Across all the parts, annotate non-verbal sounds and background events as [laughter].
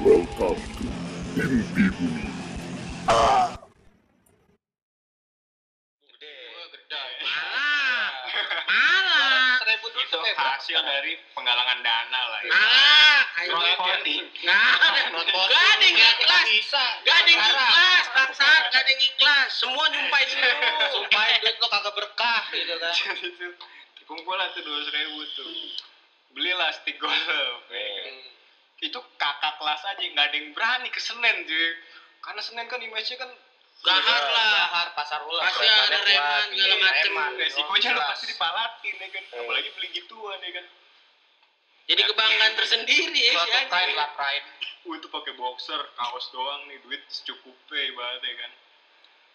Welcome to Mimpi Bumi. Dulu Itu hasil dari penggalangan dana lah Crowdfunding. Nggak ada, yang ikhlas. Gak ada yang ikhlas, gak ada yang ikhlas. Semua dulu. Berkah gitu kan. Jadi tuh dua ribu tuh. Belilah stick golf. ya kakak kelas aja nggak ada yang berani ke Senen cuy. Karena Senen kan image-nya kan Gahar lah. Gahar pasar ulang. Pasti ada reman segala macem. Reman. resikonya lu Jelas. pasti dipalatin ya kan. Hmm. Apalagi beli gituan ya kan. Jadi kebanggaan tersendiri ya si Suatu pride lah pride. Gue tuh pakai boxer, kaos doang nih, duit secukupnya ibaratnya kan.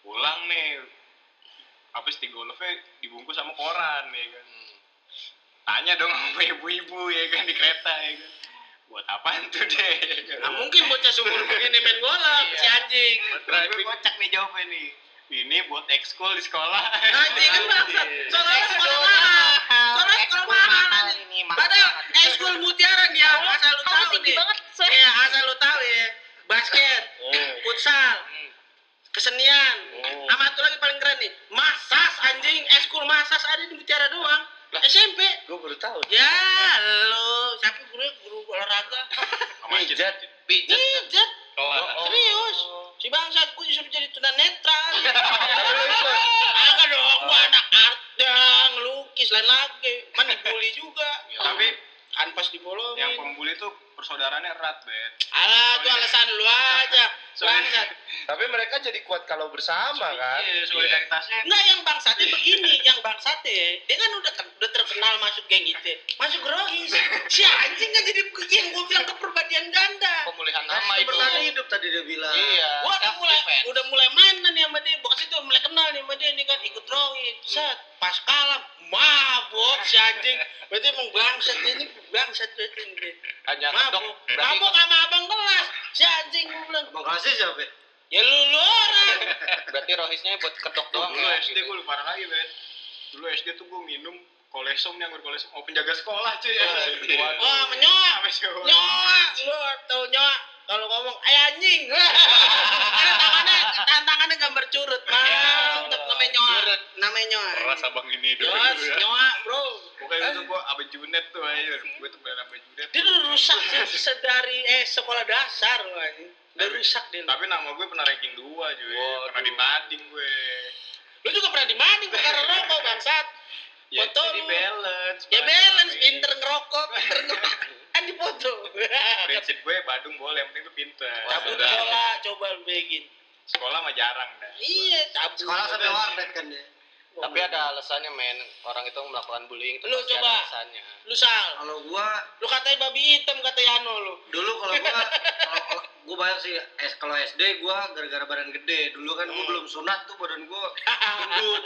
Pulang nih, habis di golfnya dibungkus sama koran ya kan. Tanya dong sama ibu-ibu ya kan di kereta ya kan. Buat apaan tuh [laughs] deh? ya? Nah, mungkin bocah sumur begini main bola Iya. si anjing. Gue kocak nih jawabnya nih. Ini buat ekskul di sekolah. Anjing kan bangsat. Soalnya sekolah mahal. Soalnya sekolah mahal. Ini Padahal ekskul mutiara nih ya, asal lu tahu nih. banget. Iya, asal lu tahu ya. Basket, Hmm. futsal, kesenian. Hmm. Sama satu lagi paling keren nih, masas anjing, ekskul masas ada di mutiara doang. SMP. Gue baru tahu. Ya, lo siapa guru guru olahraga? [laughs] Sama Pijat. Pijat. Pijat. Kelas. Serius. Si bangsat gue disuruh jadi tunanetra. [laughs] Agak dong, gua anak art dan ngelukis lain lagi. Man dibully juga. Tapi kan pas dibolongin. yang pembuli tuh persaudaraannya erat, Bet. Alah, itu alasan lu [laughs] aja. Bangsat. Tapi mereka jadi kuat kalau bersama kan. Iya, solidaritasnya. Enggak yang bangsatnya begini, yang bangsatnya dia kan udah udah terkenal masuk geng itu. Masuk rohis. [laughs] Si anjing kan jadi yang gue bilang kepribadian ganda. Pemulihan nama itu itu. bertahan hidup tadi dia bilang. Iya. Gua udah mulai defense. udah mulai mainan nih sama dia. Bukan itu mulai kenal nih sama dia nih kan ikut rohis. Set, pas kalah mabok si anjing. Berarti emang bangsat ini bangsat berarti. Hanya kedok. Mabok. Mabok sama abang kelas. Si anjing gue bilang. Siapa? ya? Ya lu lu orang. [laughs] berarti rohisnya buat kedok doang Dulu ya. SD gitu. gue lupa parah lagi, Bet. Dulu SD tuh gue minum kolesom nih, anggur kolesom. Oh, penjaga sekolah cuy. Waduh. Wah, menyoa. Sama siapa? Nyoa, lu tau nyoa kalau ngomong ay anjing. [laughs] Karena tangannya tantangannya gambar curut. Mantep Curut. Namanya nyoa. Keras abang ini dulu. Jos, ya. nyoa, Bro. Pokoknya itu gue abe junet tuh aja. Gue tuh beneran abe junet. Dia udah rusak se- sedari eh sekolah dasar loh anjing. Udah rusak dia. Tapi nama gue pernah ranking 2 cuy. Waduh. Pernah dibanding gue. Lu juga pernah dimanding karena rokok bangsat. Ya, Foto jadi lu. balance. Ya balance, pinter ngerokok, pinter ngerokok. Kan dipoto. Prinsip gue Badung boleh, yang penting lu pinter. Cabut Udah. sekolah, coba lu begin. Sekolah mah jarang dah. Iya, cabut. Sekolah sampai warnet kan dia. Tapi ada alasannya men. Orang itu melakukan bullying itu Lu pasti coba. ada alasannya. Lu sal. Kalau gua Lu katain babi hitam kata Yano lu. dulu kalau gua [laughs] kalau kalau gua banyak sih es kalau SD gua gara-gara badan gede. Dulu kan gua Hmm. belum sunat tuh badan gua [laughs] gendut.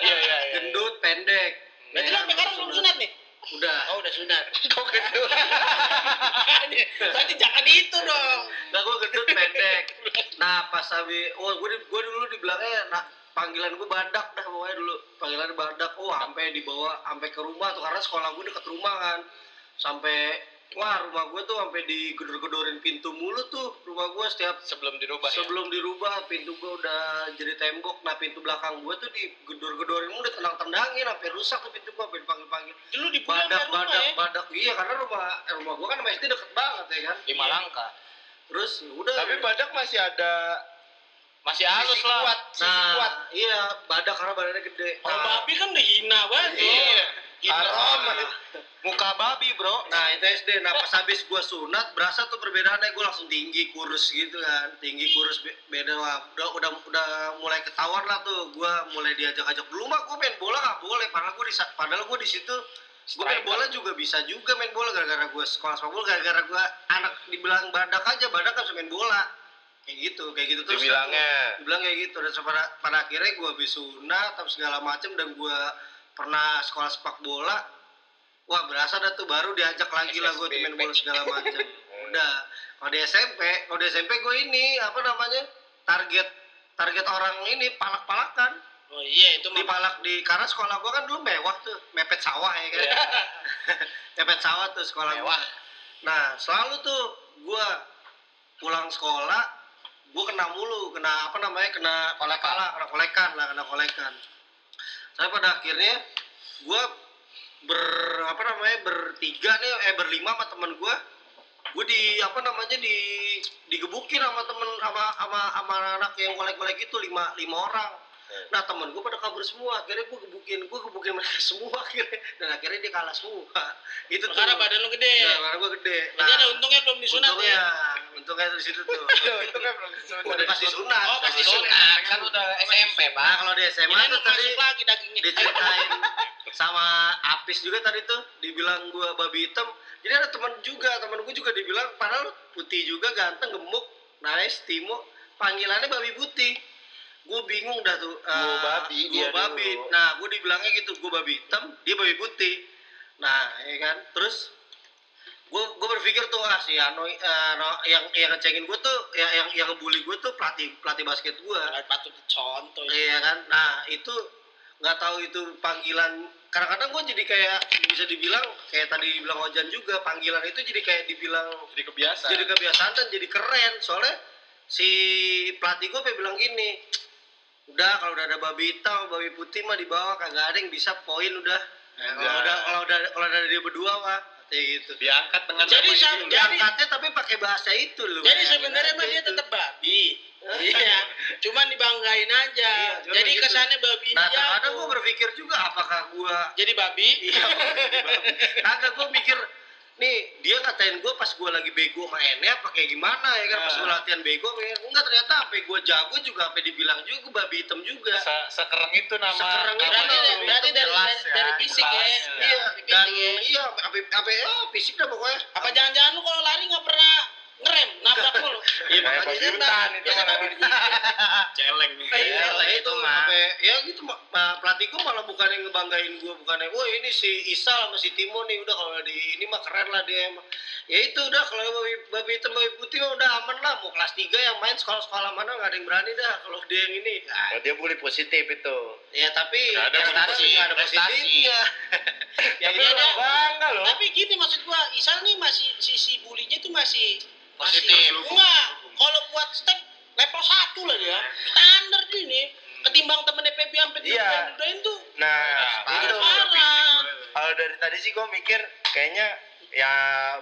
Iya iya iya. Gendut pendek. Berarti lu Ya, sampai sekarang belum sunat nih? Udah. Oh, udah sunat. Kok gendut? Berarti jangan itu dong. Nah, gua gendut pendek. Nah, pas habis oh gua gua dulu dibilangnya nah, panggilan gua badak dah pokoknya dulu. Panggilan badak. Oh, sampai dibawa sampai ke rumah tuh karena sekolah gua deket rumah kan. Sampai wah rumah gua tuh sampai digedor-gedorin pintu mulu tuh rumah gua setiap Sebelum dirubah ya. sebelum dirubah pintu gua udah jadi tembok nah pintu belakang gua tuh digedor-gedorin udah tendang-tendangin sampai rusak tuh pintu gua sampai dipanggil-panggil Dulu di badak rumah badak ya. badak iya karena rumah eh, rumah gua kan sama SD deket banget ya kan Lima langkah. terus udah Tapi badak masih ada Masih halus sisi lah. kuat, sisi nah kuat. iya badak karena badannya gede nah, babi kan udah hina banget. Iya. Hina. Haram. [laughs] Muka babi bro. nah itu SD nah pas habis gua sunat berasa tuh perbedaannya. Gua langsung tinggi kurus gitu kan. Tinggi kurus be- beda lah. Udah udah udah mulai ketahuan lah tuh. Gua mulai diajak-ajak. Dulu mah gua main bola nggak boleh. Padahal gua di padahal gua di situ gua main bola juga bisa juga main bola gara-gara gua sekolah sepak bola gara-gara gua anak dibilang badak aja. Badak kan main bola. Kayak gitu kayak gitu terus. Dibilangnya. dibilang kayak gitu. Dan pada, pada akhirnya gue habis sunat tapi segala macem dan gue pernah sekolah sepak bola wah berasa dah tuh baru diajak lagi lah gue main bola segala macem udah kalau di SMP kalau di SMP gue ini apa namanya target target orang ini palak-palakan. Oh iya itu dipalak di karena sekolah gua kan dulu mewah tuh mepet sawah ya kan. [laughs] Mepet sawah tuh sekolah gua. Nah selalu tuh gua pulang sekolah gue kena mulu kena apa namanya kena kolekan kena kolekan lah kena kolekan. Saya pada akhirnya gue ber apa namanya bertiga nih eh berlima sama temen gue gue di apa namanya di digebukin sama temen sama sama sama anak yang kolek-kolek itu lima lima orang. Nah temen gue pada kabur semua. Akhirnya gue gebukin gue gebukin [laughs] mereka semua akhirnya. Dan akhirnya dia kalah semua. Itu tuh. Karena badan lu gede. ya, karena gue gede. Jadi ada untungnya belum disunat untungnya ya. untungnya di situ tuh. [laughs] Untungnya belum disunat. udah pasti sunat. Oh, pasti Pasti sunat. kan udah SMP nah pak kalau di SMA Ini tuh tadi masuk lagi dagingnya. diceritain [laughs] sama Apis juga tadi tuh dibilang gua babi hitam jadi ada teman juga teman gue juga dibilang padahal putih juga ganteng gemuk nice Timo panggilannya babi putih gue bingung dah tuh Gua babi, gue dia babi dulu. nah gue dibilangnya gitu gue babi hitam dia babi putih nah ya kan terus gue gue berpikir tuh ah si Ano eh, no- yang yang ngecengin gue tuh yang yang yang ngebully gue tuh pelatih pelatih basket gue patut dicontoh. Iya kan. Nah itu nggak tahu itu panggilan. Kadang-kadang gue jadi kayak bisa dibilang kayak tadi dibilang Ojan juga panggilan itu jadi kayak dibilang Jadi kebiasaan. jadi kebiasaan dan jadi keren. Soalnya si pelatih gue bilang gini, udah kalau udah ada babi hitam, babi putih mah di bawah kagak ada yang bisa poin udah. Nah, kalau Anjay. udah kalau udah kalau ada dia berdua mah katanya gitu. diangkat dengan Jadi nama sam- itu. Diangkatnya tapi pakai bahasa itu loh. Jadi sebenarnya mah dia tetap babi. Iya, cuman dibanggain aja. Iya, Jadi begitu. kesannya babi Nah, terkadang gue berpikir juga apakah gue Jadi babi. Iya, kagak gue mikir nih dia ngatain gue pas gue lagi bego mainnya apa kayak gimana ya kan pas Nah. gue latihan bego kayak- enggak ternyata sampai gue jago juga sampai dibilang juga gue babi hitam juga Se- sekereng itu nama Sekereng itu Berarti, Iya, berarti dari, jelas dari, ya, dari fisik ya. jelas. iya Dari dan fisik ya. iya apa apa ya fisik dah pokoknya Apa jangan-jangan lu kalau lari nggak pernah ngerem, nabrak [laughs] mulu? iya makanya babi dia hutan itu mana celeng Iya, lah itu itu mah. ya gitu ma- ma- pelatih gue malah bukan yang ngebanggain gue bukannya wah ini si Isal sama si Timo nih udah kalau di ini mah keren lah dia emang. Ya itu udah kalau babi, babi hitam babi putih mah udah aman lah. Mau kelas 3 yang main sekolah-sekolah mana nggak ada yang berani dah kalau dia yang ini. Nah, Oh, dia bully positif itu. ya tapi Nggak ada prestasi prestasi, nggak ada prestasi. positifnya. [laughs] Ya tapi itu lu dah. bangga loh. Tapi gini maksud gua, Isal nih masih sisi bulinya tuh masih Positif. Enggak, kalau buat step level satu lah dia. Standar ini ketimbang temennya Pepe sampai Iya. udahin tuh Nah, Parah. itu. parah. Kalau dari tadi sih gue mikir kayaknya ya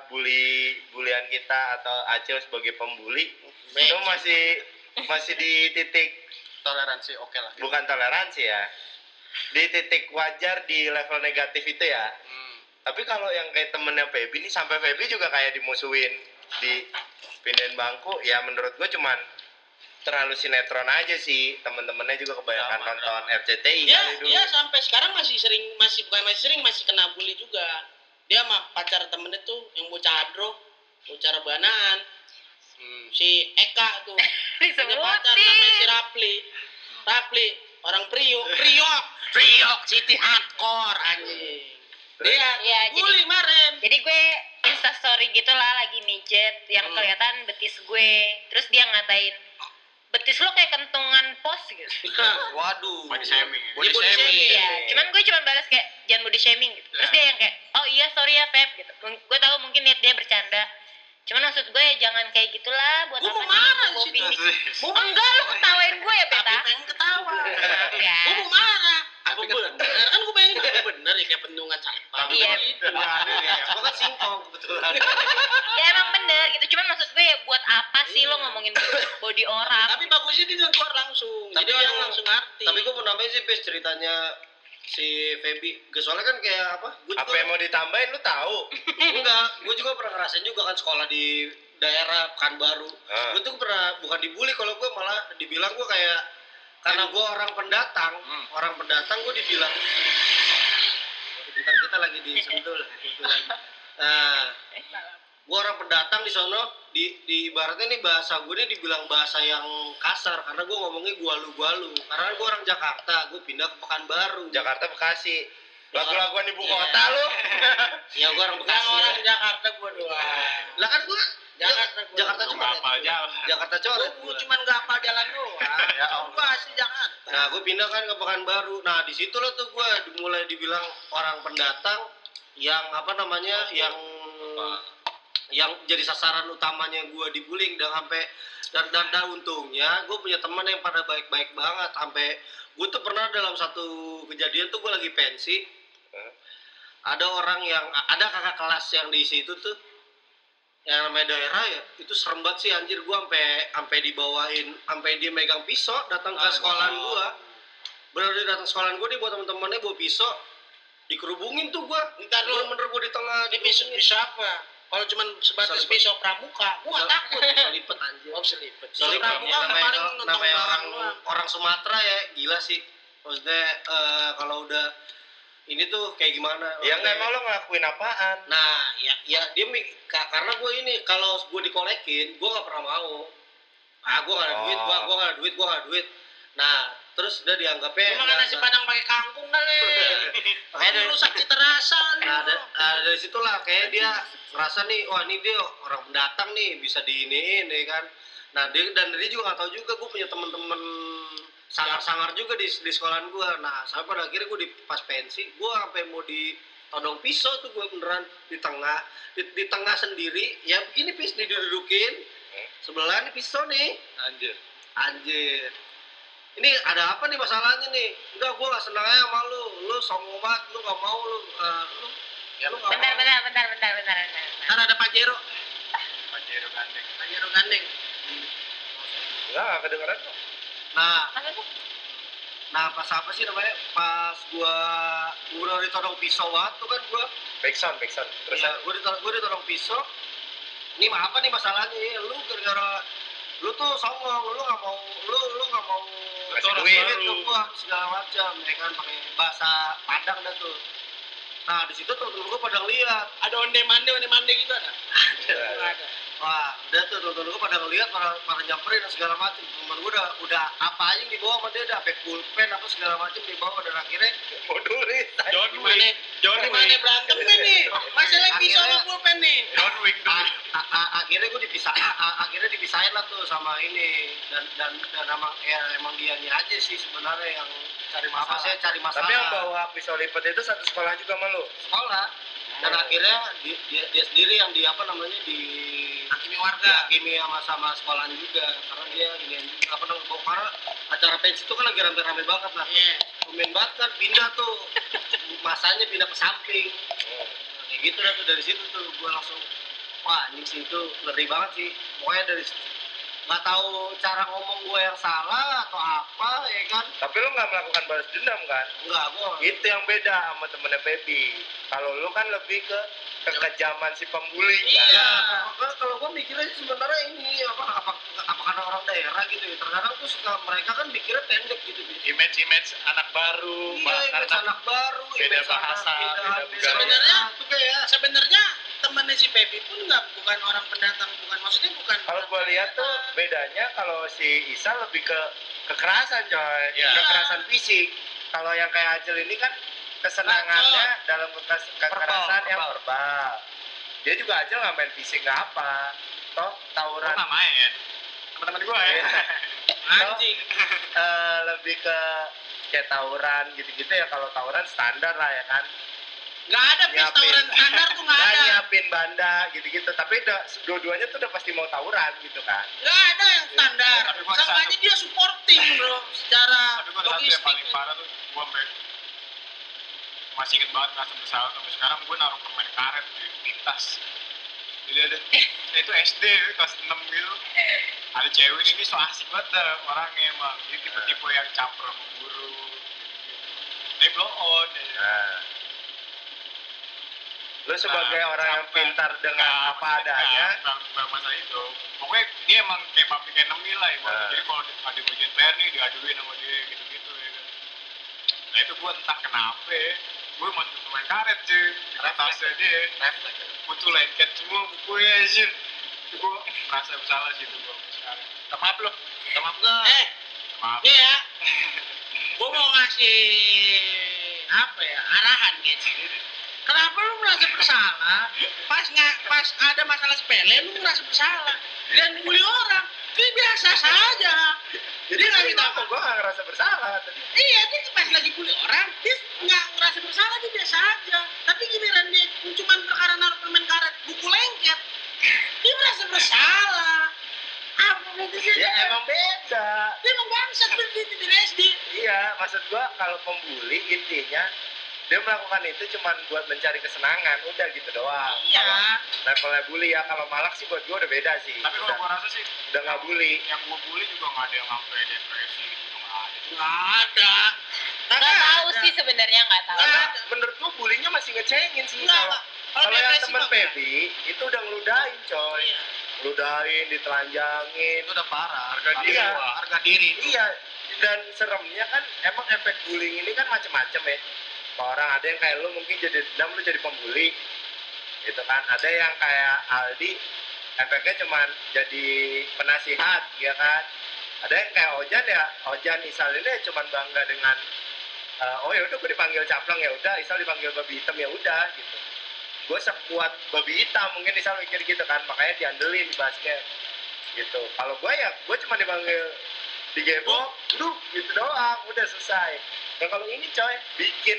bully bulian kita atau Acil sebagai pembuli itu masih masih di titik toleransi oke lah bukan toleransi ya di titik wajar di level negatif itu ya Hmm. tapi kalau yang kayak temennya Feby ini sampai Feby juga kayak dimusuhin di pindahin bangku ya menurut gue cuman terlalu sinetron aja sih temen-temennya juga kebanyakan Drama, nonton RCTI Dia kali dulu dia sampai sekarang masih sering masih bukan masih sering masih kena bully juga. Dia sama pacar temennya tuh yang bocah hadro, bocah rebanaan. Hmm. Si Eka tuh. [laughs] Punya pacar namanya si Rapli. Rapli, orang Priok, [laughs] Priok, Priok, City Hardcore anjing. Dia Iya, jadi- bully kemarin. Jadi gue instastory gitu lah lagi mijet yang Hmm. kelihatan betis gue. Terus dia ngatain betis lo kayak kentungan pos gitu. [laughs] waduh body shaming ya. Body body shaming. shaming. Iya, cuman gue cuma balas kayak jangan body shaming gitu. Terus dia yang kayak oh iya sorry ya Feb gitu. Gue tahu mungkin niat dia bercanda. Cuman maksud gue ya jangan kayak gitulah buat Gue apa mau sih situ. fisik. Enggak lu ketawain gue ya Tapi Beta. pengen ketawa. Ya. Gue mau marah. Apa Tapi bener? Kan gue pengen apa bener ya kayak bendungan sampah. Iya. Gue kan singkong kebetulan [laughs] Ya emang bener gitu. Cuman maksud gue ya buat apa sih lo ngomongin body orang? Tapi bagusnya dia keluar langsung. Tapi Jadi orang yang- langsung ngerti. tapi gue mau nambahin sih Pes ceritanya si Feby soalnya kan kayak apa gue apa yang mau ditambahin lu tahu [laughs] enggak gue juga pernah ngerasain juga kan sekolah di daerah Pekanbaru Ah. gue tuh pernah bukan dibully kalau gue malah dibilang gue kayak karena gue orang pendatang Hmm. orang pendatang gue dibilang bentar kita lagi di Sentul [laughs] kebetulan nah gue orang pendatang di sono di di ibaratnya nih bahasa gue ini dibilang bahasa yang kasar karena gue ngomongnya gua lu gua lu karena gue orang Jakarta gue pindah ke Pekanbaru Jakarta Bekasi lagu-laguan ibu Iya. kota lu ya gue orang yang Bekasi orang. Jakarta gue doang. lah kan gue Jakarta gua. Jakarta cuma hafal jalan Jakarta coret Gue cuma nggak hafal jalan doang. [laughs] Ya Allah. Gue asli Jakarta. Nah, gue pindah kan ke Pekanbaru. Nah, di situ lah tuh gue mulai dibilang orang pendatang yang apa namanya, yang yang jadi sasaran utamanya gue dibullying dan sampai dan, dan, dan untungnya gue punya teman yang pada baik-baik banget sampai gue tuh pernah dalam satu kejadian tuh gue lagi pensi ada orang yang ada kakak kelas yang di situ tuh yang namanya daerah ya itu serem banget sih anjir. Gue sampai sampai dibawain sampai dia megang pisau datang ke sekolahan gue bener dia datang sekolahan gue dia buat temen-temennya bawa pisau. Dikerubungin tuh gue Ntar lu- bener-bener gue di tengah Ini pisau, pisau apa? Kalau cuman sebatas pisau pramuka, gua takut. [laughs] selipet anjir. Oh, selipet. Pisau pramuka namanya, namanya orang orang Sumatera ya gila sih. Maksudnya eh, kalau udah ini tuh kayak gimana Ya nggak emang lo ngelakuin apaan? nah ya ya dia karena gue ini kalau gue dikolekin gue nggak pernah mau ah gue gak ada Oh. duit gue gue gak ada duit gue gak ada duit nah terus udah dianggapnya Cuma nasi padang pakai kangkung kali. Kayak dari- rusak cita rasa lu. Nah, da- nah, dari situlah kayak dia ngerasa nih, wah ini dia orang pendatang nih bisa diiniin ya kan. Nah dia dan dia juga nggak tahu juga gue punya temen-temen sangar-sangar juga di di sekolahan gue. Nah sampai pada akhirnya gue di pas pensi, gue sampai mau di todong pisau tuh gue beneran di tengah di, di tengah sendiri ya ini pis didudukin sebelah nih pisau nih Anjir. anjir ini ada apa nih masalahnya nih enggak gue gak senang aja sama lu lu sombong banget lu gak mau lu eh, lu Ya, lu gak Bentar, mau. bentar, bentar, bentar, bentar, bentar. Ntar ada Pajero. Pajero gandeng. Pajero gandeng. Enggak, nggak kedengeran kok. Nah Apa tuh? nah pas apa sih namanya pas gua gua udah ditodong pisau banget tuh kan gua Backsound, backsound. Terus ya gua ditodong gua ditodong pisau ini mah apa nih masalahnya ya lu gara-gara lu tuh songong lu gak mau lu lu gak mau Kasih orang duit. ke gua segala macam ya kan pakai bahasa padang dah tuh nah di situ temen gua pada lihat Ada onde mande onde mande gitu ada. Ada. Wah, udah tuh temen gue pada ngeliat, pada, pada nyamperin dan segala macam. Temen gue udah, udah apa aja yang dibawa sama dia, udah sampai pulpen apa segala macam dibawa dan akhirnya modulis. John Gimana? Wick. John Wick. berantem nih? Masalah pisau sama pulpen nih. John Wick a, dulu. a- a- akhirnya gue dipisah, a- a- akhirnya dipisahin lah tuh sama ini dan dan dan emang ya emang dianya aja sih sebenarnya yang cari masalah. Apa sih cari masalah? Tapi yang bawa pisau lipat itu satu sekolah juga sama lu. sekolah dan akhirnya di- dia, dia sendiri yang di apa namanya di Hakimi warga. dihakimi sama sama sekolahan juga. Karena dia ini apa namanya karena acara pensi itu kan lagi rame-rame banget lah Iya. Tumben banget kan pindah tuh. Masanya pindah ke samping. Kayak gitu dah tuh dari situ tuh gue langsung wah anjing sih itu ngeri banget sih. Pokoknya dari nggak tahu cara ngomong gue yang salah atau apa ya kan Tapi lu nggak melakukan balas dendam kan? enggak gue Itu yang beda sama temennya Baby. Kalau lu kan lebih ke kekejaman si pembuli kan. Iya, kalau kalau gue mikirnya sebenarnya ini apa apa apa karena orang daerah gitu ya. Terkadang tuh suka mereka kan mikirnya pendek gitu. gitu. Image-image anak baru. Iya, image anak baru, beda image anak, bahasa, beda, beda beda budaya. Sebenarnya tuh kayak sebenarnya temannya si Pepi pun nggak bukan orang pendatang bukan maksudnya bukan Kalau gua lihat tuh bedanya kalau si Isa lebih ke kekerasan coy, Iya. kekerasan fisik. Kalau yang kayak Acil ini kan kesenangannya dalam kekes- kekerasan Verbal, yang verbal. verbal. Dia juga Acil nggak main fisik nggak apa. Toh gue tawuran nggak main. Teman-teman gue ya. anjing eh, lebih ke kayak tawuran gitu-gitu ya kalau tawuran standar lah ya kan nggak ada Nyiapin. tawuran standar tuh nggak Nggak ada nyiapin banda gitu-gitu tapi udah- dua-duanya tuh udah pasti mau tawuran gitu kan nggak ada yang standar Tapi sangkanya satu. dia supporting bro secara Tapi ada satu yang logistik paling parah tuh gue masih inget banget nggak bersalah sampai sekarang gue naruh permen karet di, di tas jadi ada eh, [laughs] itu SD kelas 6 gitu ada cewek ini so asik banget dah orangnya emang dia tipe-tipe yang caper sama guru gitu-gitu. dia blow on ya. nah. Lu sebagai Nah, orang yang pintar dengan Nggak, apa adanya. bang masalah itu. Pokoknya dia emang kayak public enemy lah emang. Nah. jadi kalau ada ujian PR nih diaduin sama dia gitu-gitu ya kan. Nah itu gue entah kenapa ya, gue mau main karet cuy. Di tasnya dia. Refleks. gue tuh lengket semua bukunya anjir. Itu gue merasa bersalah sih itu gue sekarang. Maaf lo maaf gak? eh maaf. [laughs] nih ya gue mau ngasih apa ya? Arahan gitu Kenapa lu merasa bersalah? Pas nggak pas ada masalah sepele lu merasa bersalah dan muli orang. Ini biasa saja. Jadi dia nggak minta gue nggak ngerasa bersalah. Iya, dia pas lagi bully orang, dia nggak ngerasa bersalah, dia biasa aja. Tapi giliran dia cuma perkara naruh permen karet buku lengket, dia merasa bersalah. Apa sih? Ya emang beda. Dia emang bangsat berarti di SD. Iya, maksud gua kalau pembuli intinya dia melakukan itu cuman buat mencari kesenangan udah gitu doang Iya. Kalau levelnya bully ya kalau malak sih buat gua udah beda sih tapi kalau udah, gua rasa sih udah nggak bully yang gua bully juga nggak ada yang sampai depresi gitu nggak ada Nggak ada. Nggak tahu sih sebenarnya nggak tahu. karena menurut gua bullynya masih ngecengin sih kalau. Kalau yang temen. Pebi itu udah ngeludahin coy Iya. ngeludahin ditelanjangin Itu udah parah. harga diri Iya. Harga diri. itu. Iya, dan seremnya kan emang efek bullying ini kan macam-macam ya. Orang ada yang kayak lu mungkin jadi dendam lu jadi pembuli. Gitu kan. Ada yang kayak Aldi efeknya cuman jadi penasihat ya kan. Ada yang kayak Ojan ya, Ojan Isal ini cuman bangga dengan eh, oh ya udah gue dipanggil caplang ya udah, Isal dipanggil babi hitam ya udah gitu. Gue sekuat babi hitam mungkin Isal mikir gitu kan, makanya diandelin di basket gitu. Kalau gue ya, gue cuma dipanggil digebok, duh gitu doang, udah selesai. Dan kalau ini coy, bikin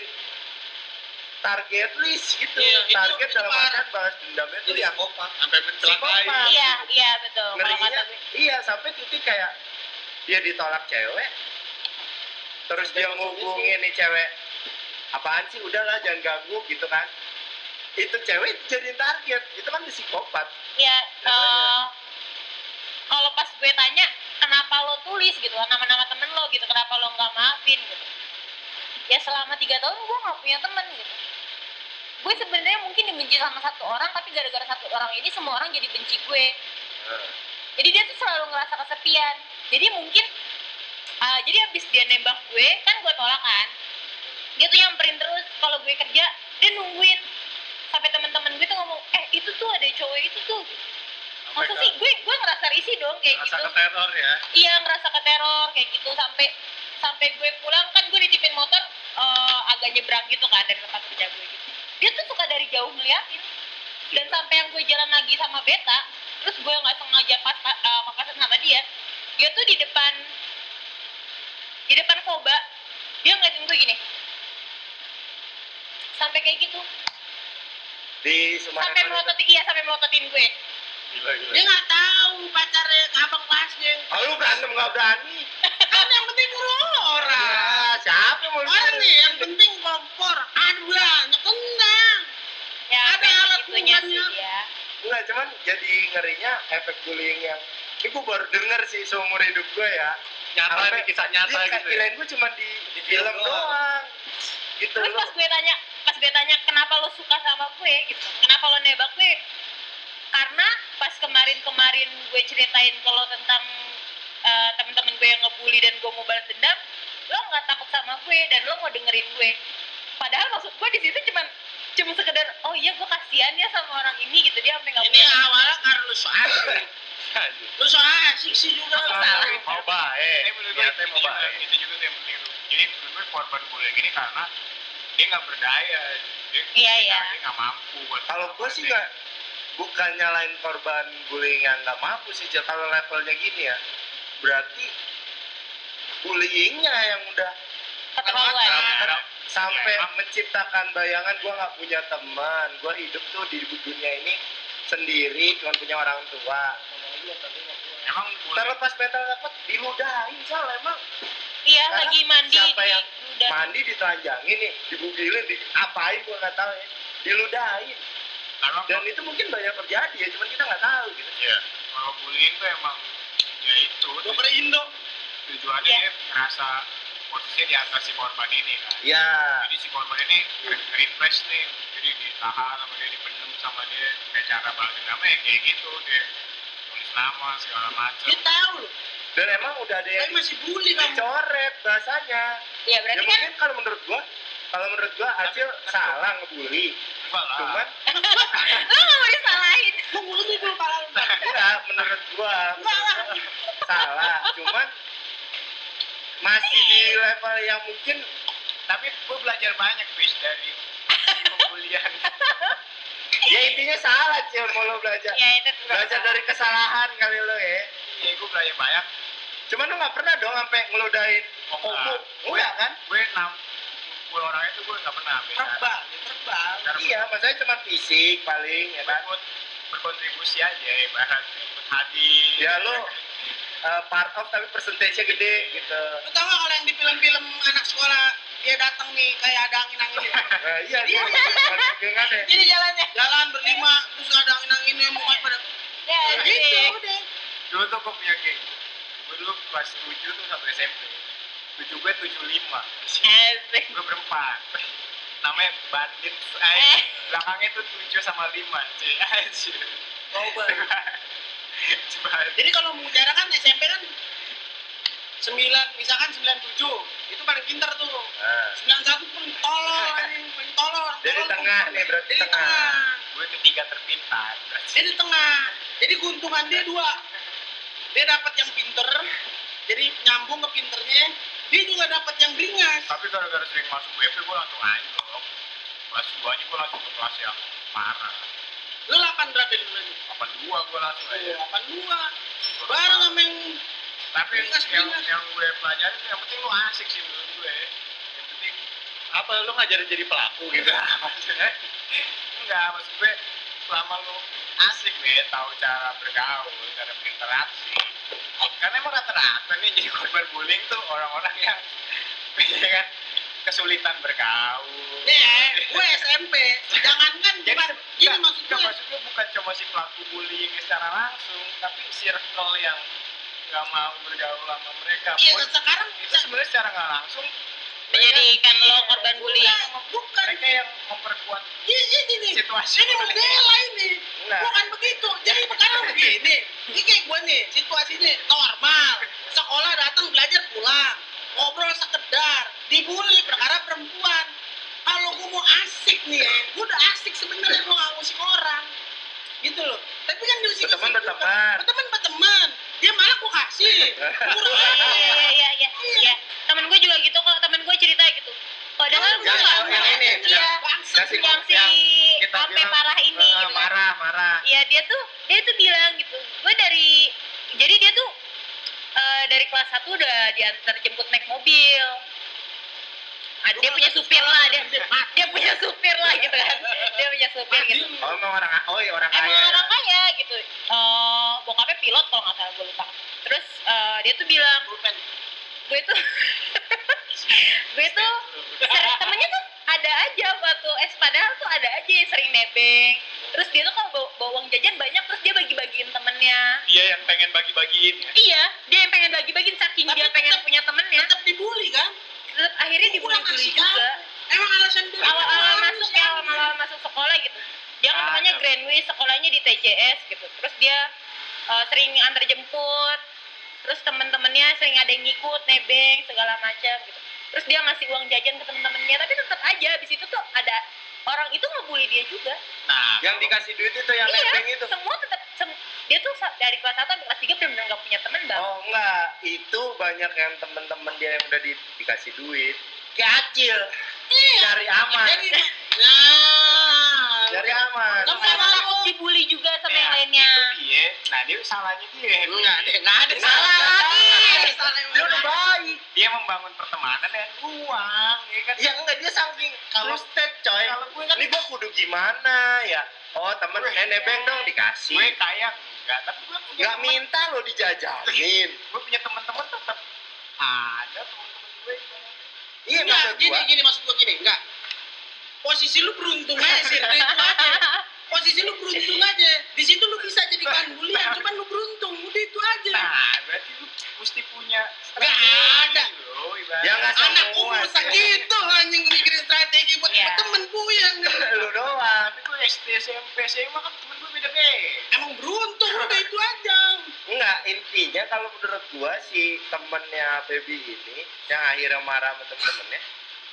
target list gitu, Iya, itu- target itu dalam artian balas dendamnya tuh Jadi yang psikopat. sampai mencelakai. Iya, iya betul. Ngerinya, iya sampai titik kayak dia ditolak cewek, terus dia ngubungin nih cewek, apaan sih udahlah jangan ganggu gitu kan. Itu cewek jadi target, itu kan psikopat. Ya, eh, kalau pas gue tanya kenapa lo tulis gitu nama-nama temen lo gitu, kenapa lo nggak maafin gitu. Ya selama tiga tahun gue nggak punya temen gitu. Gue sebenarnya mungkin dibenci sama satu orang, tapi gara-gara satu orang ini semua orang jadi benci gue. Jadi dia tuh selalu ngerasa kesepian. Jadi mungkin, eh, jadi abis dia nembak gue, kan gue tolak kan. Dia tuh nyamperin terus, kalau gue kerja, dia nungguin. Sampai teman-teman gue tuh ngomong, eh itu tuh ada cowok itu tuh. Masa sih gue gue ngerasa risih dong kayak rasa gitu. keteror ya Iya ngerasa keteror kayak gitu sampai sampai gue pulang kan gue ditipin motor eh, agak nyebrang gitu kan dari tempat kerja gue gitu. Dia tuh suka dari jauh ngeliatin. Dan sampai yang gue jalan lagi sama Beta terus gue nggak sengaja pas uh, papasan sama dia dia tuh di depan di depan Koba dia ngeliatin gue gini. Sampai kayak gitu. Di Sumatera sampai melototin iya sampai melototin gue gila gila Dia nggak tahu pacarnya abang kelasnya. Ah, lu berantem nggak berani? [laughs] Kan yang penting orang. Ya, siapa yang mau Orang nih yang penting kompor. Ada banyak kentang. ya Ada alat bukannya. ya Enggak, cuman jadi ngerinya efek bullying yang ini gue baru denger sih seumur hidup gue ya. nyata Sampai- nih kisah nyata gitu ya kirain gue cuma di, di film film doang. doang. Gitu terus pas gue tanya pas gue tanya kenapa lo suka sama gue gitu kenapa lo nembak gue karena kemarin-kemarin gue ceritain kalau tentang eh, temen-temen gue yang ngebully dan gue mau balas dendam lo nggak takut sama gue dan lo mau dengerin gue padahal maksud gue di situ cuman cuma sekedar oh iya gue kasihan ya sama orang ini gitu dia sampai nggak Ini punya awalnya karena lu so asik. [laughs] Lu so asik sih juga. Lu. salah. mau baik Eh, gue itu mau juga, baik. itu juga tuh yang penting tuh jadi menurut gue korban bullying ini karena dia nggak berdaya dia, Iya, iya. dia nggak mampu Kalau gue sih nggak bukan nyalain korban bullying yang nggak mampu sih. Jel. Kalau levelnya gini ya, berarti bullyingnya yang udah keterlaluan. Nah, sampai Ya, menciptakan bayangan gue nggak punya teman gue hidup tuh di dunia ini sendiri cuma punya orang tua. Emang terlepas mental dapat diludahin soal emang. Iya Karena lagi mandi siapa di yang udah mandi ditelanjangin nih dibugilin di apain gue nggak tahu ya. Diludahin emang dan itu mungkin banyak terjadi ya cuman kita nggak tahu gitu Iya. Kalau bullying tuh emang ya itu Dokter Indo. tujuannya Iya. dia merasa posisinya di atas si korban ini kan. ya Jadi si korban ini request nih, jadi ditahan sama dia, dipendam sama dia, kayak cara balas dendamnya ya kayak gitu dia tulis nama segala macam. Dia tahu loh. dan emang udah ada yang Tapi masih bully kamu. dicoret bahasanya ya ya berarti kan mungkin kalau menurut gua kalau menurut gua Acil salah ngebully Enggak lah. cuman lo [laughs] nggak mau disalahin Lu mulut itu kepala lu. Bang. ya menurut gua Enggak lah. salah cuman masih di level yang mungkin tapi gue belajar banyak bis dari pembulian. ya intinya salah cil mau lo belajar ya itu belajar salah. dari kesalahan kali lo ya Iya, gue belajar banyak. cuman lo nggak pernah dong sampai ngeludahin Oh, homo enggak. enggak kan Gue enam puluh orangnya tuh gue nggak pernah. Terbang, dia terbang. Iya maksudnya cuma fisik paling ya kan ikut berkontribusi aja ibarat ikut hadir ya lo eh, part of tapi persentasenya gede gitu Lu tau gak kalau yang di film-film anak sekolah dia datang nih kayak ada angin-angin nah, [laughs] iya Iya. iya geng ada Jadi jalannya. jalan berlima terus ada angin-angin yang mukanya pada Ya, gitu sih. udah dulu tuh gue punya geng gue dulu kelas 7 tuh satu SMP 7 gue 75 Asik. gue berempat. Namanya bandit Eh. eh, belakangnya tuh 7 sama 5 cuy. [laughs] Anjir Oh, jadi kalau mau jarak kan SMP kan 9 misalkan 97 itu paling pinter tuh. Nah, 91 pun tolol [laughs] paling tolol jadi Tolol. tengah nih berarti jadi tengah. tengah. Gue ketiga terpintar. Dia di tengah. Jadi keuntungan dia dua. Dia dapat yang pinter jadi nyambung ke pinternya dia juga dapat yang beringas tapi gara-gara sering masuk BP gue langsung anjlok kelas 2 nya gue langsung ke kelas yang parah. Lu 8 berapa dulu nih 82 gue langsung aja. Delapan dua. Bareng sama yang tapi Beringas, yang beringas. yang gue pelajarin yang penting lu asik sih menurut gue. Yang penting Apa lu ngajarin jadi pelaku gitu? enggak. [laughs] Maksud gue selama lu asik nih tahu cara bergaul cara berinteraksi karena emang rata-rata nih jadi korban bullying tuh orang-orang yang ya kan kesulitan bergaul. Nih ya, gue SMP jangankan jadi bukan gini maksud gue maksud gue bukan cuma si pelaku bullying secara langsung tapi circle yang nggak mau bergaul sama mereka. Iya sekarang itu sebenarnya secara nggak langsung Menjadikan lo korban bullying. bukan bukan. Mereka yang memperkuat ini ini nih situasi ini membela ini. Enggak. bukan begitu. Jadi sekarang [laughs] begini. Ini kayak gue nih. Situasinya normal. Sekolah datang belajar pulang. Ngobrol sekedar. Dibully perkara perempuan. Kalau gue mau asik nih ya gue udah asik sebenarnya gue nggak ngusik orang. Gitu loh. Tapi kan diusik Berteman, berteman. berteman berteman dia malah gue kasih Kurang Iya, iya, iya, iya, iya. Iya. Temen gue juga gitu kok, temen gue cerita gitu. Padahal gue Yang- nggak yang ini, Iya. yang si- sampai parah ini eh, gitu kan. marah marah Iya dia tuh dia tuh bilang gitu. Gue dari jadi dia tuh eh, dari kelas 1 udah diantar jemput naik mobil. Dia punya supir lah, dia, dia punya supir lah gitu kan. Dia punya supir gitu. oh emang orang oh iya orang Emang kaya orang kaya gitu. Eh bokapnya pilot kalau nggak salah gue lupa. Terus eh, dia tuh bilang, gue tuh gue tuh sering- temennya tuh ada aja waktu es padahal tuh ada aja yang sering nebeng terus dia tuh kalau bawa, bawa uang jajan banyak terus dia bagi-bagiin temennya Dia yang pengen bagi-bagiin ya. iya dia yang pengen bagi-bagiin saking Tapi dia pengen punya temennya tetap dibully kan terus akhirnya dibully-bully juga. emang alasan dia awal-awal masuk ya awal-awal masuk sekolah gitu. Dia kan namanya Grandway sekolahnya di TJS gitu. Terus dia eh, sering antar jemput. Terus temen-temennya sering ada yang ngikut nebeng segala macam gitu. Terus dia ngasih uang jajan ke temen-temennya tapi tetap aja di situ tuh ada orang itu ngebully dia juga. Nah. Yang dikasih duit itu yang iya nebeng itu. semua tetap sem- dia tuh dari kelas 1 sampai kelas 3 benar-benar gak punya temen bang. Oh enggak. Itu banyak yang temen-temen dia yang udah di- dikasih duit. Acil. Iya. cari aman. Jadi nah cari aman Kamu karena emang takut dibully juga sama yang Nah, lainnya. itu dia. Nah dia salahnya dia Enggak ada, enggak ada Salah lagi. Dia udah baik. Dia membangun pertemanan dengan uang ya kan? Ya enggak dia saking kalau step coy. Kalau gue kan- ini gua kudu gimana ya? Oh temen eh nebeng dong dikasih. gue kaya enggak tapi gue nggak temen- minta lo dijajanin. Gue punya teman-teman tetap ada teman-teman gue iya Enggak, maksud gini, gini maksud gua gini, enggak. Posisi lu beruntung aja sih, itu aja. Posisi lu beruntung aja. Di situ lu bisa jadi bahan bulian, cuman lu beruntung, udah itu aja. nah berarti lu mesti punya Nggak ada. loh Ya, nggak Anak umur segitu anjing mikirin strategi buat Iya. temen puyeng. [laughs] lu doang tapi gue SD SMP SMA kan temen gue beda-beda Emang beruntung udah itu aja. Enggak, intinya kalau menurut gua si temennya Baby ini yang akhirnya marah sama temen-temennya,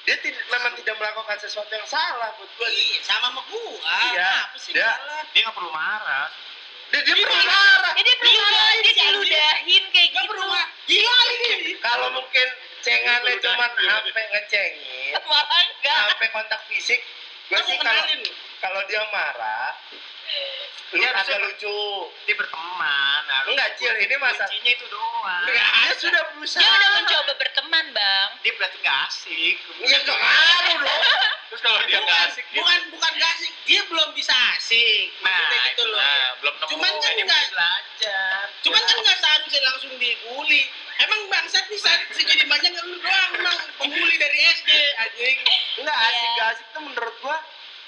dia tidak, memang tidak melakukan sesuatu yang salah buat gua. Iya, sama sama gua. Iya, Apa sih dia- salah? dia nggak perlu marah Dia, dia perlu marah. jadi perlu marah dia diludahin kayak Gak gitu perlu. Gila ini. Kalau mungkin cengannya cuma sampai ngecengin, [laughs] malah enggak sampai kontak fisik, gua Aku sih kalau kalau dia marah, agak harusnya- lucu. dia berteman harus Enggak, Cil, ini masa- kuncinya itu doang Dia sudah berusaha. dia udah mencoba berteman bang dia berarti nggak asik Ya nggak ngaruh dong. Terus kalau dia nggak asik, dia, Bukan bukan gak asik, dia belum bisa asik. nah gitu loh. nah belum nemu Cuman kan Ini enggak, belajar. cuman kan enggak seharusnya langsung dibully. Emang bangsat bisa segini banyak lu doang emang pembuli dari SD anjing. Enggak Iya. asik gak asik tuh menurut gua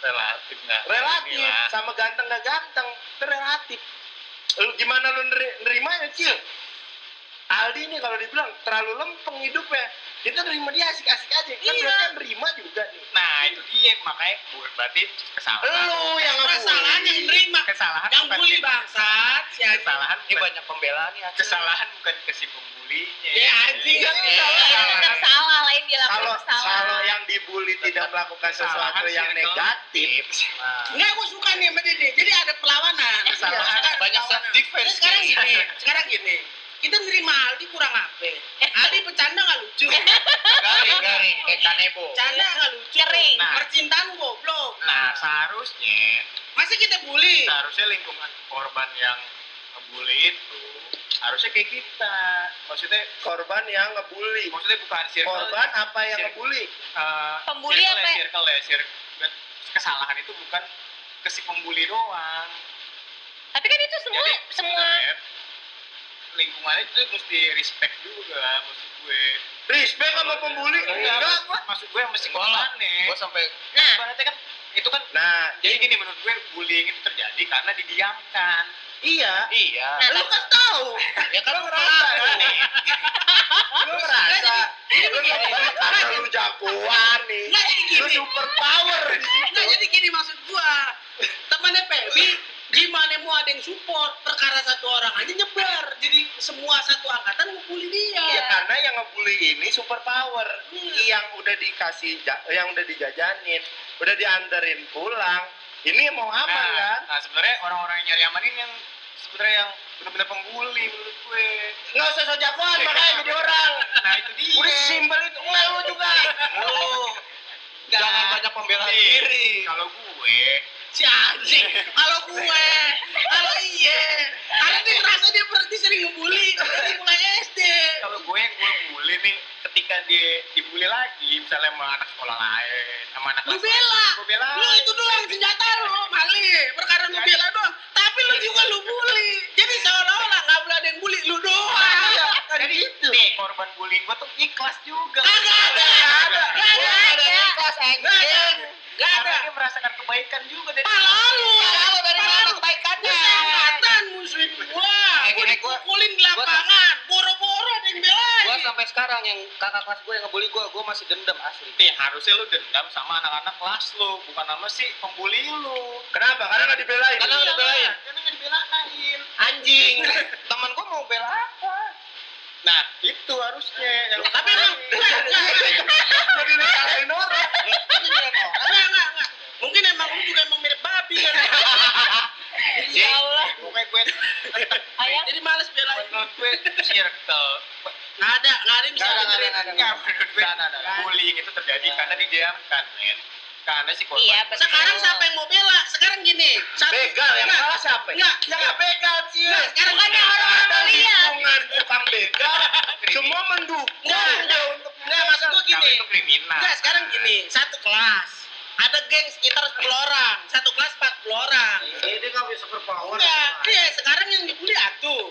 relatif nggak? relatif Inilah. sama ganteng gak ganteng relatif lu gimana lu neri- nerimanya cil Aldi nih kalau dibilang terlalu lempeng hidupnya kita nerima dia asik-asik aja kan Iya. berarti kan nerima juga nih Nah itu dia makanya gue berarti kesalahan. lu yang Kesalahan yang nerima. Kesalahan Yang bukan bully bangsat si. Kesalahan Ini bukan- banyak pembelaan. Acil. kesalahan bukan ke si pembulinya. Ya anjing kan Iya, salah. tetap salah lain dia kalau lakukan salah kalau yang dibully tidak melakukan sesuatu yang negatif Nah, Enggak, gue suka nih sama. Jadi ada perlawanan. Kesalahan, Sekarang banyak perlawanan. self defense sekarang gini, sekarang gini. Kita nerima Aldi kurang apa? Aldi bercanda nggak lucu. Garing, garing. Kayak kanebo. Bercanda nggak lucu. Kering. Nah. Percintaan goblok. nah seharusnya Masa kita bully? seharusnya lingkungan korban yang ngebully itu harusnya kayak kita. Maksudnya korban yang ngebully maksudnya bukan circle korban apa yang Circle. ngebully eh, Pembuli circle apa ya, ya? circle ya, circle. kesalahan itu bukan ke si pembuli doang. Tapi kan itu semua Jadi semua sebenarnya lingkungannya itu mesti respect juga maksud gue. respect sama pembully Enggak, enggak gua maksud gue mesti ke mana? Gue sampai nah kan itu kan nah jadi gini menurut gue bullying itu terjadi karena didiamkan. Iya. Iya. Nah, lu kan tahu. Ya kan [laughs] lu ngerasa kan nih. lu ngerasa. Lu ngerasa lu jagoan nih. Nggak jadi lu gini. super power di situ. Nggak jadi gini maksud gua. Temannya Pebi gimana mau ada yang support? Perkara satu orang aja nyebar. Jadi semua satu angkatan ngebully dia. Iya karena yang ngebully ini super power. Iya. yang udah dikasih yang udah dijajanin udah dianterin pulang ini mau aman nah, kan? nah sebenarnya orang-orang yang nyari aman ini yang sebenarnya yang benar-benar pembuli menurut gue. nggak usah so jagoan makanya jadi orang. Nah itu dia. udah simpel itu nggak lu juga. [laughs] Lu. Jangan banyak pembelaan Nih, diri. Kalau gue. Si anjing. Kalau gue. Kalau iya. Karena dia merasa dia berarti sering ngebully. Dari mulai SD kalau gue yang gue bully nih ketika dia dibully lagi misalnya sama anak sekolah lain sama anak lu kelas bela. lain, gue bela. Lu itu doang senjata lu mali perkara lu bela doang. Tapi lu juga lu bully. Jadi seolah-olah nggak boleh ada yang bully lu doang. Kan jadi gitu. nih korban bullying gue tuh ikhlas juga. Kagak ada. Nggak ada. Nggak ada. Kelas Nggak ada Nggak ada. dia merasakan kebaikan juga dari Pala lu. Kalau dari Pala mana lu. Lu seangkatan musuhin gua Kayak Gua gini, gua- dipukulin di lapangan Boro-boro ada yang belain Sekarang yang kakak kelas gue yang ngebully gue, gue masih dendam asli. nih harusnya lu dendam sama anak-anak kelas lu bukan sama si pembuli lu. Kenapa? Karena nggak dibelain? Karena nggak dibelain. karena nggak dibelain. Anjing. [laughs] Temen gue mau bela apa? nah itu harusnya yang Tapi emang [laughs] jadi lu salahin orang. Enggak enggak enggak. Mungkin emang lu juga emang mirip babi kan? [laughs] Ya Allah. pokoknya gue Ayam. Jadi males belain. Gue circle ada Nggak ada yang bisa Nggak ada, nggak nggak menurut gue Nggak, nggak, nggak. bullying itu terjadi karena didiamkan, men. Karena si korban. Iya, betul. Sekarang siapa yang mau bela? Sekarang gini satu, begal yang enggak, salah siapa Enggak yang nggak begal sih Enggak, sekarang gini. orang-orang ada lihat. tukang begal [laughs] semua mendukung Enggak, dia untuk Enggak, maksud Kalau gini itu kriminal. Enggak, sekarang gini, satu kelas ada geng sekitar 10 orang, satu kelas 40 orang. Ini nggak bisa super power. Enggak, iya sekarang yang dibully atuh.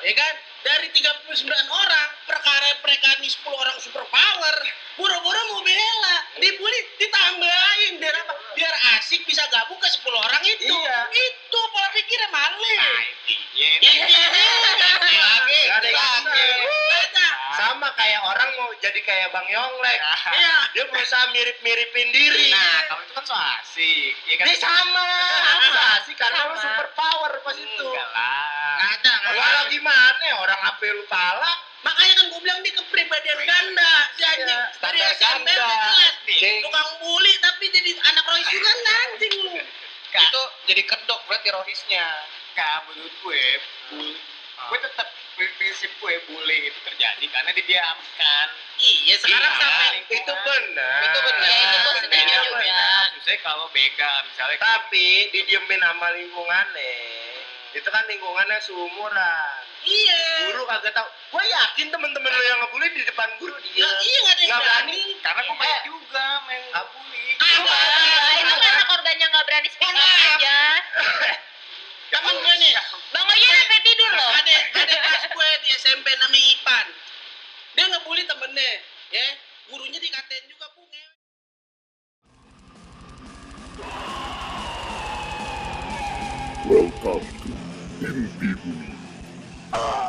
Ya kan? Dari 39 orang, perkara mereka ini 10 orang super power, buru-buru mau bela, dibully ditambahin biar apa? Biar asik bisa gabung ke 10 orang itu. Iya. Itu pola pikirnya maling. Nah, intinya. Lagi, lagi. Ada. sama kayak orang mau jadi kayak Bang Yonglek Iya. dia berusaha mirip-miripin diri Nah, kalau itu kan so asik. Ya kan? ini sama sih karena lu Sama. super power pas itu Enggak lah. Nggak ada, nggak Walau ada. gimana ya, orang HP lu pala Makanya kan gue bilang dia kepribadian ganda si anjing. Iya, Dari standar SMP ganda. udah jelas. Cing. Tukang bully tapi jadi anak Roy juga anjing lu. Itu jadi kedok berarti rohisnya. Enggak, menurut gue, bully. Gue tetap prinsip gue bullying itu terjadi karena didiamkan. Iya sekarang Iya. sampai itu benar Itu benar. Ya, itu gue setuju Iya, juga. benar. Maksudnya kalau begal misalnya tapi didiemin sama lingkungannya itu kan lingkungannya seumuran Iya. Guru kagak tahu. Gue yakin temen-temen lo yang ngebully di depan guru dia. Iya nggak ada yang berani. Karena gue banyak juga main ah. ngebully. Itu karena korbannya nggak berani speak aja. [laughs] Temen gue nih. Bang Oya sampai tidur loh. Ada ada pas gue di SMP namanya Ipan. Dia ngebully temennya, ya. Gurunya dikatain juga bu. Welcome to Indie. Bumi.